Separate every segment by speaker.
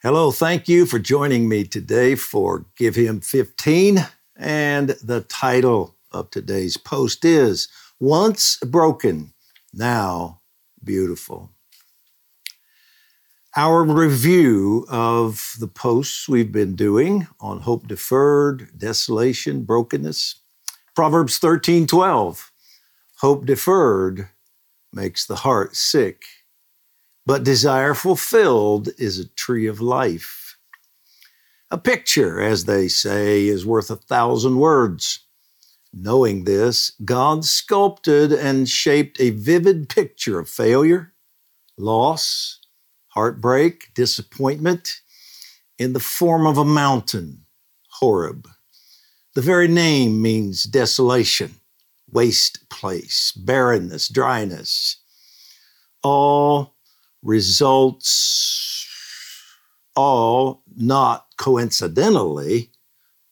Speaker 1: Hello, thank you for joining me today for Give Him 15. And the title of today's post is Once Broken, Now Beautiful. Our review of the posts we've been doing on hope deferred, desolation, brokenness. Proverbs 13 12. Hope deferred makes the heart sick but desire fulfilled is a tree of life. A picture, as they say, is worth a thousand words. Knowing this, God sculpted and shaped a vivid picture of failure, loss, heartbreak, disappointment in the form of a mountain, Horeb. The very name means desolation, waste place, barrenness, dryness. All results, all not coincidentally,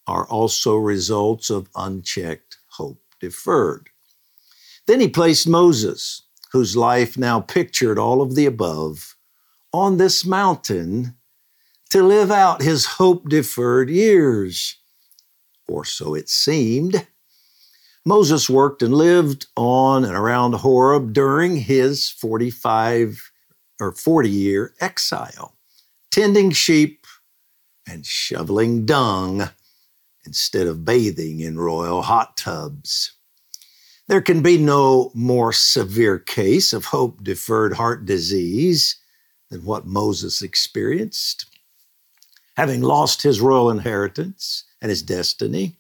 Speaker 1: are also results of unchecked hope deferred. Then he placed Moses, whose life now pictured all of the above, on this mountain to live out his hope deferred years. Or so it seemed. Moses worked and lived on and around Horeb during his 45 or 40 year exile, tending sheep and shoveling dung instead of bathing in royal hot tubs. There can be no more severe case of hope deferred heart disease than what Moses experienced. Having lost his royal inheritance and his destiny,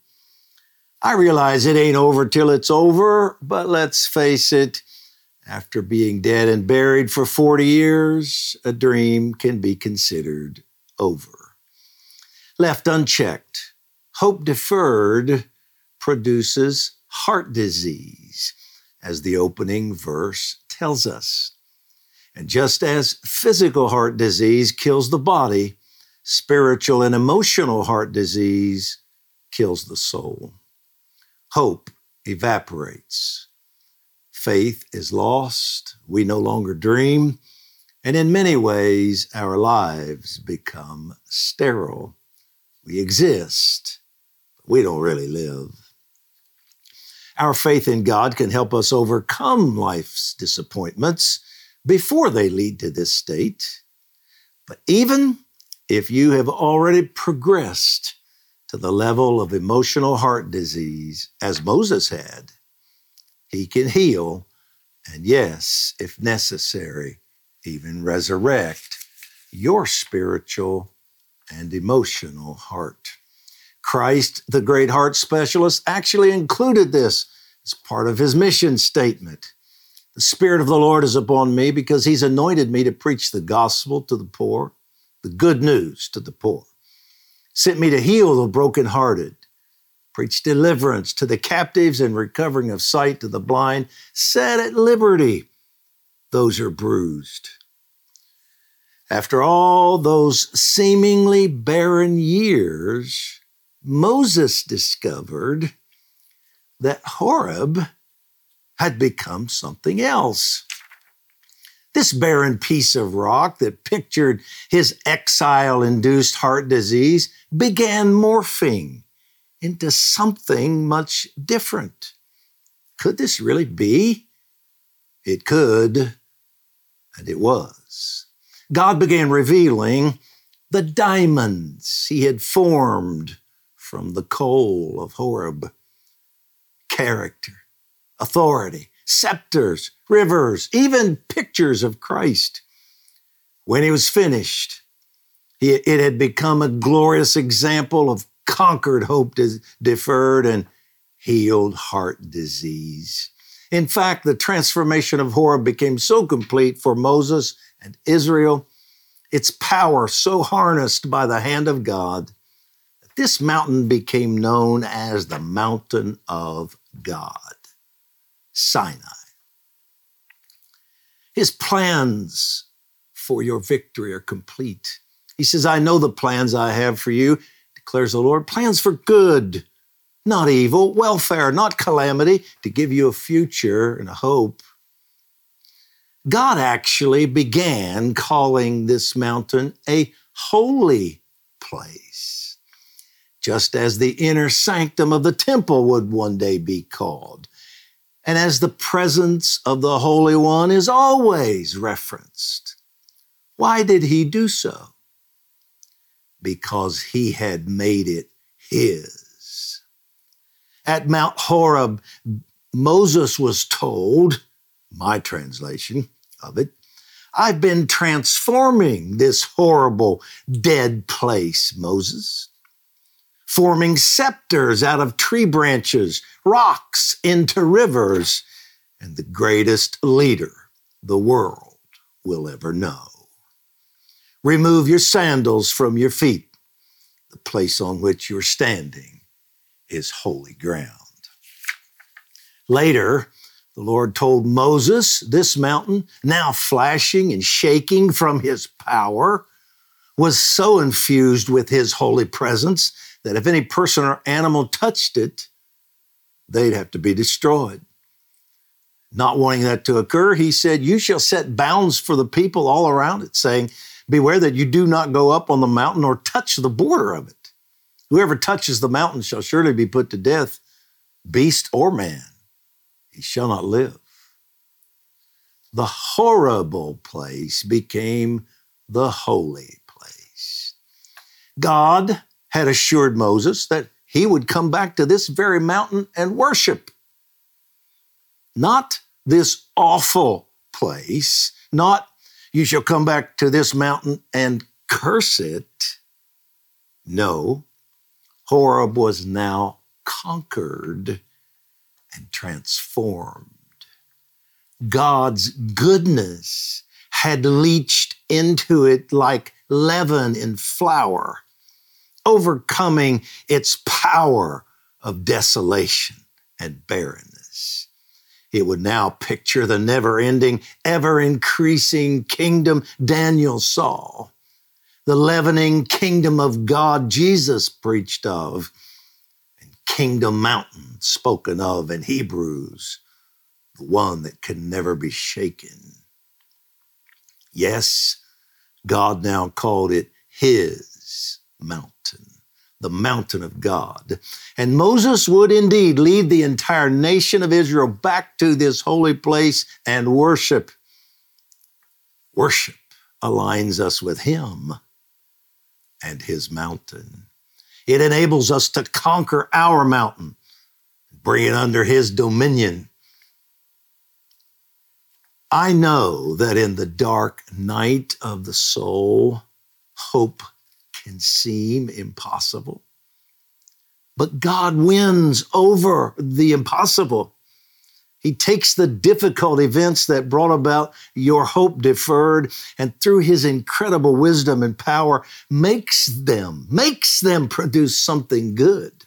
Speaker 1: I realize it ain't over till it's over, but let's face it, after being dead and buried for 40 years, a dream can be considered over. Left unchecked, hope deferred produces heart disease, as the opening verse tells us. And just as physical heart disease kills the body, spiritual and emotional heart disease kills the soul. Hope evaporates faith is lost, we no longer dream, and in many ways our lives become sterile. We exist, but we don't really live. Our faith in God can help us overcome life's disappointments before they lead to this state. But even if you have already progressed to the level of emotional heart disease, as Moses had, he can heal, and yes, if necessary, even resurrect your spiritual and emotional heart. Christ, the great heart specialist, actually included this as part of his mission statement. The Spirit of the Lord is upon me because he's anointed me to preach the gospel to the poor, the good news to the poor, sent me to heal the brokenhearted, preach deliverance to the captives and recovering of sight to the blind, set at liberty those are bruised. After all those seemingly barren years, Moses discovered that Horeb had become something else. This barren piece of rock that pictured his exile induced heart disease began morphing into something much different. Could this really be? It could, and it was. God began revealing the diamonds he had formed from the coal of Horeb character, authority, scepters, rivers, even pictures of Christ. When he was finished, it had become a glorious example of conquered hope deferred and healed heart disease. In fact, the transformation of Horeb became so complete for Moses and Israel, its power so harnessed by the hand of God, that this mountain became known as the mountain of God, Sinai. His plans for your victory are complete. He says, I know the plans I have for you, declares the Lord, plans for good, not evil, welfare, not calamity, to give you a future and a hope. God actually began calling this mountain a holy place, just as the inner sanctum of the temple would one day be called, and as the presence of the Holy One is always referenced. Why did he do so? Because he had made it his. At Mount Horeb, Moses was told, my translation of it, I've been transforming this horrible dead place, Moses, forming scepters out of tree branches, rocks into rivers, and the greatest leader the world will ever know. Remove your sandals from your feet. The place on which you're standing is holy ground. Later, the Lord told Moses, This mountain, now flashing and shaking from his power, was so infused with his holy presence that if any person or animal touched it, they'd have to be destroyed. Not wanting that to occur, he said, You shall set bounds for the people all around it, saying, Beware that you do not go up on the mountain or touch the border of it. Whoever touches the mountain shall surely be put to death, beast or man he shall not live. The horrible place became the holy place. God had assured Moses that he would come back to this very mountain and worship. Not this awful place, not you shall come back to this mountain and curse it. No, Horeb was now conquered and transformed. God's goodness had leached into it like leaven in flour, overcoming its power of desolation and barrenness. It would now picture the never ending, ever increasing kingdom Daniel saw, the leavening kingdom of God Jesus preached of and kingdom mountain spoken of in Hebrews, the one that can never be shaken. Yes, God now called it his mountain, the mountain of God. And Moses would indeed lead the entire nation of Israel back to this holy place and worship. Worship aligns us with him and his mountain. It enables us to conquer our mountain, bring it under his dominion. I know that in the dark night of the soul, hope can seem impossible. But God wins over the impossible. He takes the difficult events that brought about your hope deferred and through his incredible wisdom and power makes them, makes them produce something good.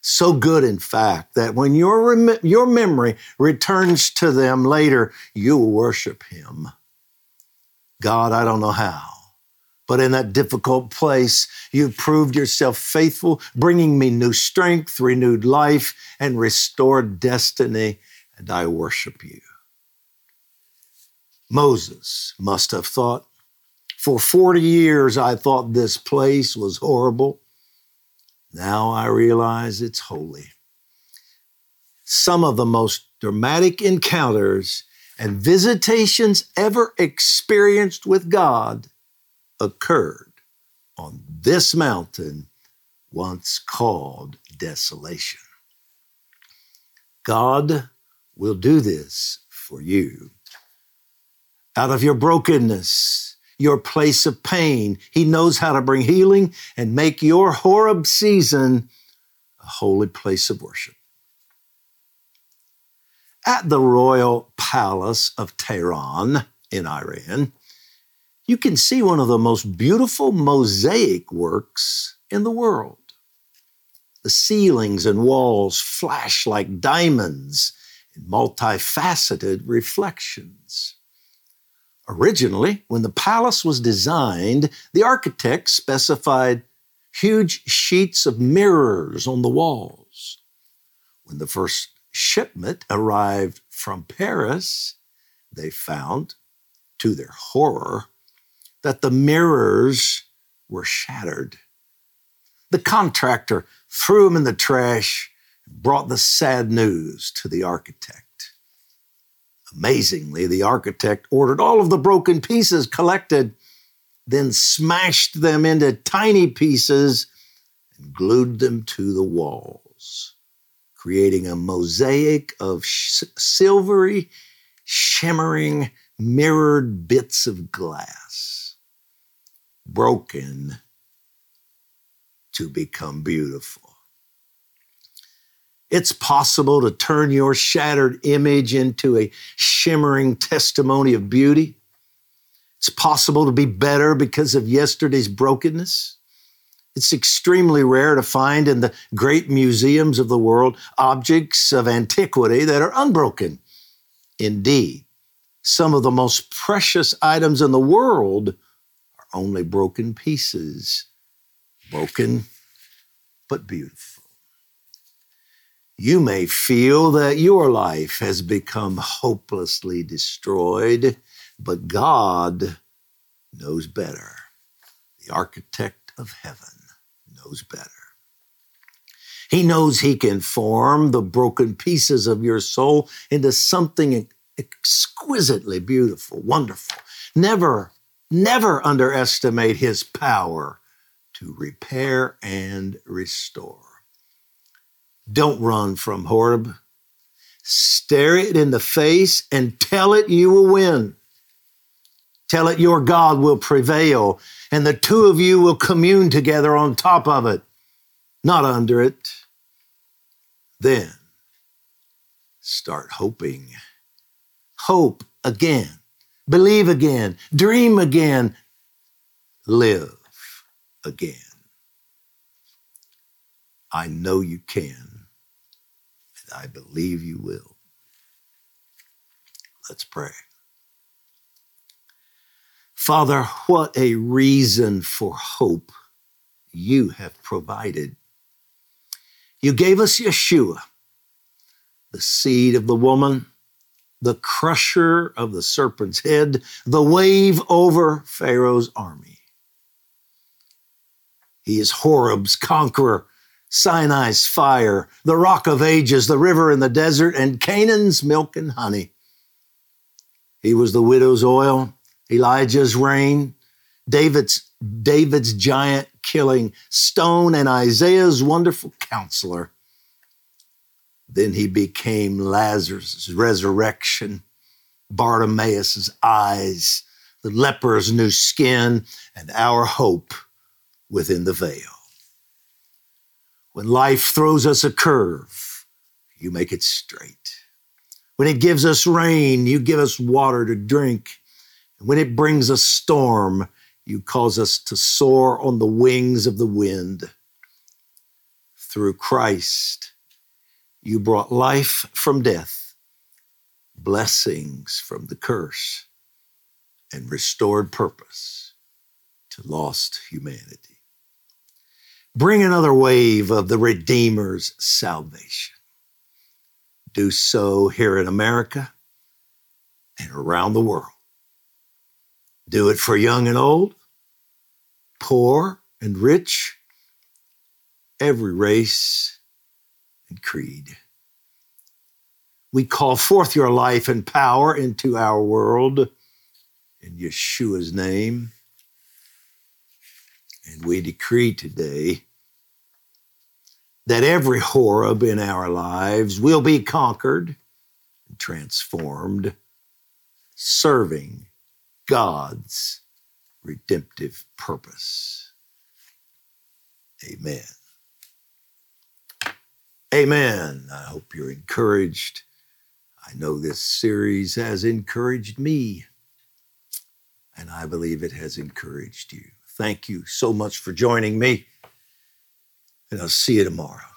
Speaker 1: So good, in fact, that when your, rem- your memory returns to them later, you will worship him. God, I don't know how, but in that difficult place, you've proved yourself faithful, bringing me new strength, renewed life, and restored destiny and I worship you. Moses must have thought, for 40 years I thought this place was horrible. Now I realize it's holy. Some of the most dramatic encounters and visitations ever experienced with God occurred on this mountain once called desolation. God will do this for you. Out of your brokenness, your place of pain, He knows how to bring healing and make your Horeb season a holy place of worship. At the royal palace of Tehran in Iran, you can see one of the most beautiful mosaic works in the world. The ceilings and walls flash like diamonds in multifaceted reflections. Originally, when the palace was designed, the architect specified huge sheets of mirrors on the walls. When the first shipment arrived from Paris, they found, to their horror, that the mirrors were shattered. The contractor threw them in the trash and brought the sad news to the architect. Amazingly, the architect ordered all of the broken pieces collected, then smashed them into tiny pieces and glued them to the walls, creating a mosaic of sh- silvery, shimmering, mirrored bits of glass, broken to become beautiful. It's possible to turn your shattered image into a shimmering testimony of beauty. It's possible to be better because of yesterday's brokenness. It's extremely rare to find in the great museums of the world objects of antiquity that are unbroken. Indeed, some of the most precious items in the world only broken pieces, broken but beautiful. You may feel that your life has become hopelessly destroyed, but God knows better. The architect of heaven knows better. He knows He can form the broken pieces of your soul into something exquisitely beautiful, wonderful. Never, never underestimate His power to repair and restore. Don't run from Horeb. Stare it in the face and tell it you will win. Tell it your God will prevail, and the two of you will commune together on top of it, not under it. Then start hoping. Hope again. Believe again. Dream again. Live again. I know you can, and I believe you will. Let's pray. Father, what a reason for hope you have provided. You gave us Yeshua, the seed of the woman, the crusher of the serpent's head, the wave over Pharaoh's army. He is Horeb's conqueror, Sinai's fire, the rock of ages, the river in the desert, and Canaan's milk and honey. He was the widow's oil, Elijah's rain, David's, David's giant killing stone, and Isaiah's wonderful counselor. Then he became Lazarus' resurrection, Bartimaeus' eyes, the leper's new skin, and our hope within the veil. When life throws us a curve, you make it straight. When it gives us rain, you give us water to drink. When it brings a storm, you cause us to soar on the wings of the wind. Through Christ, you brought life from death, blessings from the curse, and restored purpose to lost humanity. Bring another wave of the Redeemer's salvation. Do so here in America and around the world. Do it for young and old, poor and rich, every race and creed. We call forth your life and power into our world in Yeshua's name. And we decree today that every Horeb in our lives will be conquered and transformed, serving God's redemptive purpose. Amen. Amen. I hope you're encouraged. I know this series has encouraged me, and I believe it has encouraged you. Thank you so much for joining me, and I'll see you tomorrow.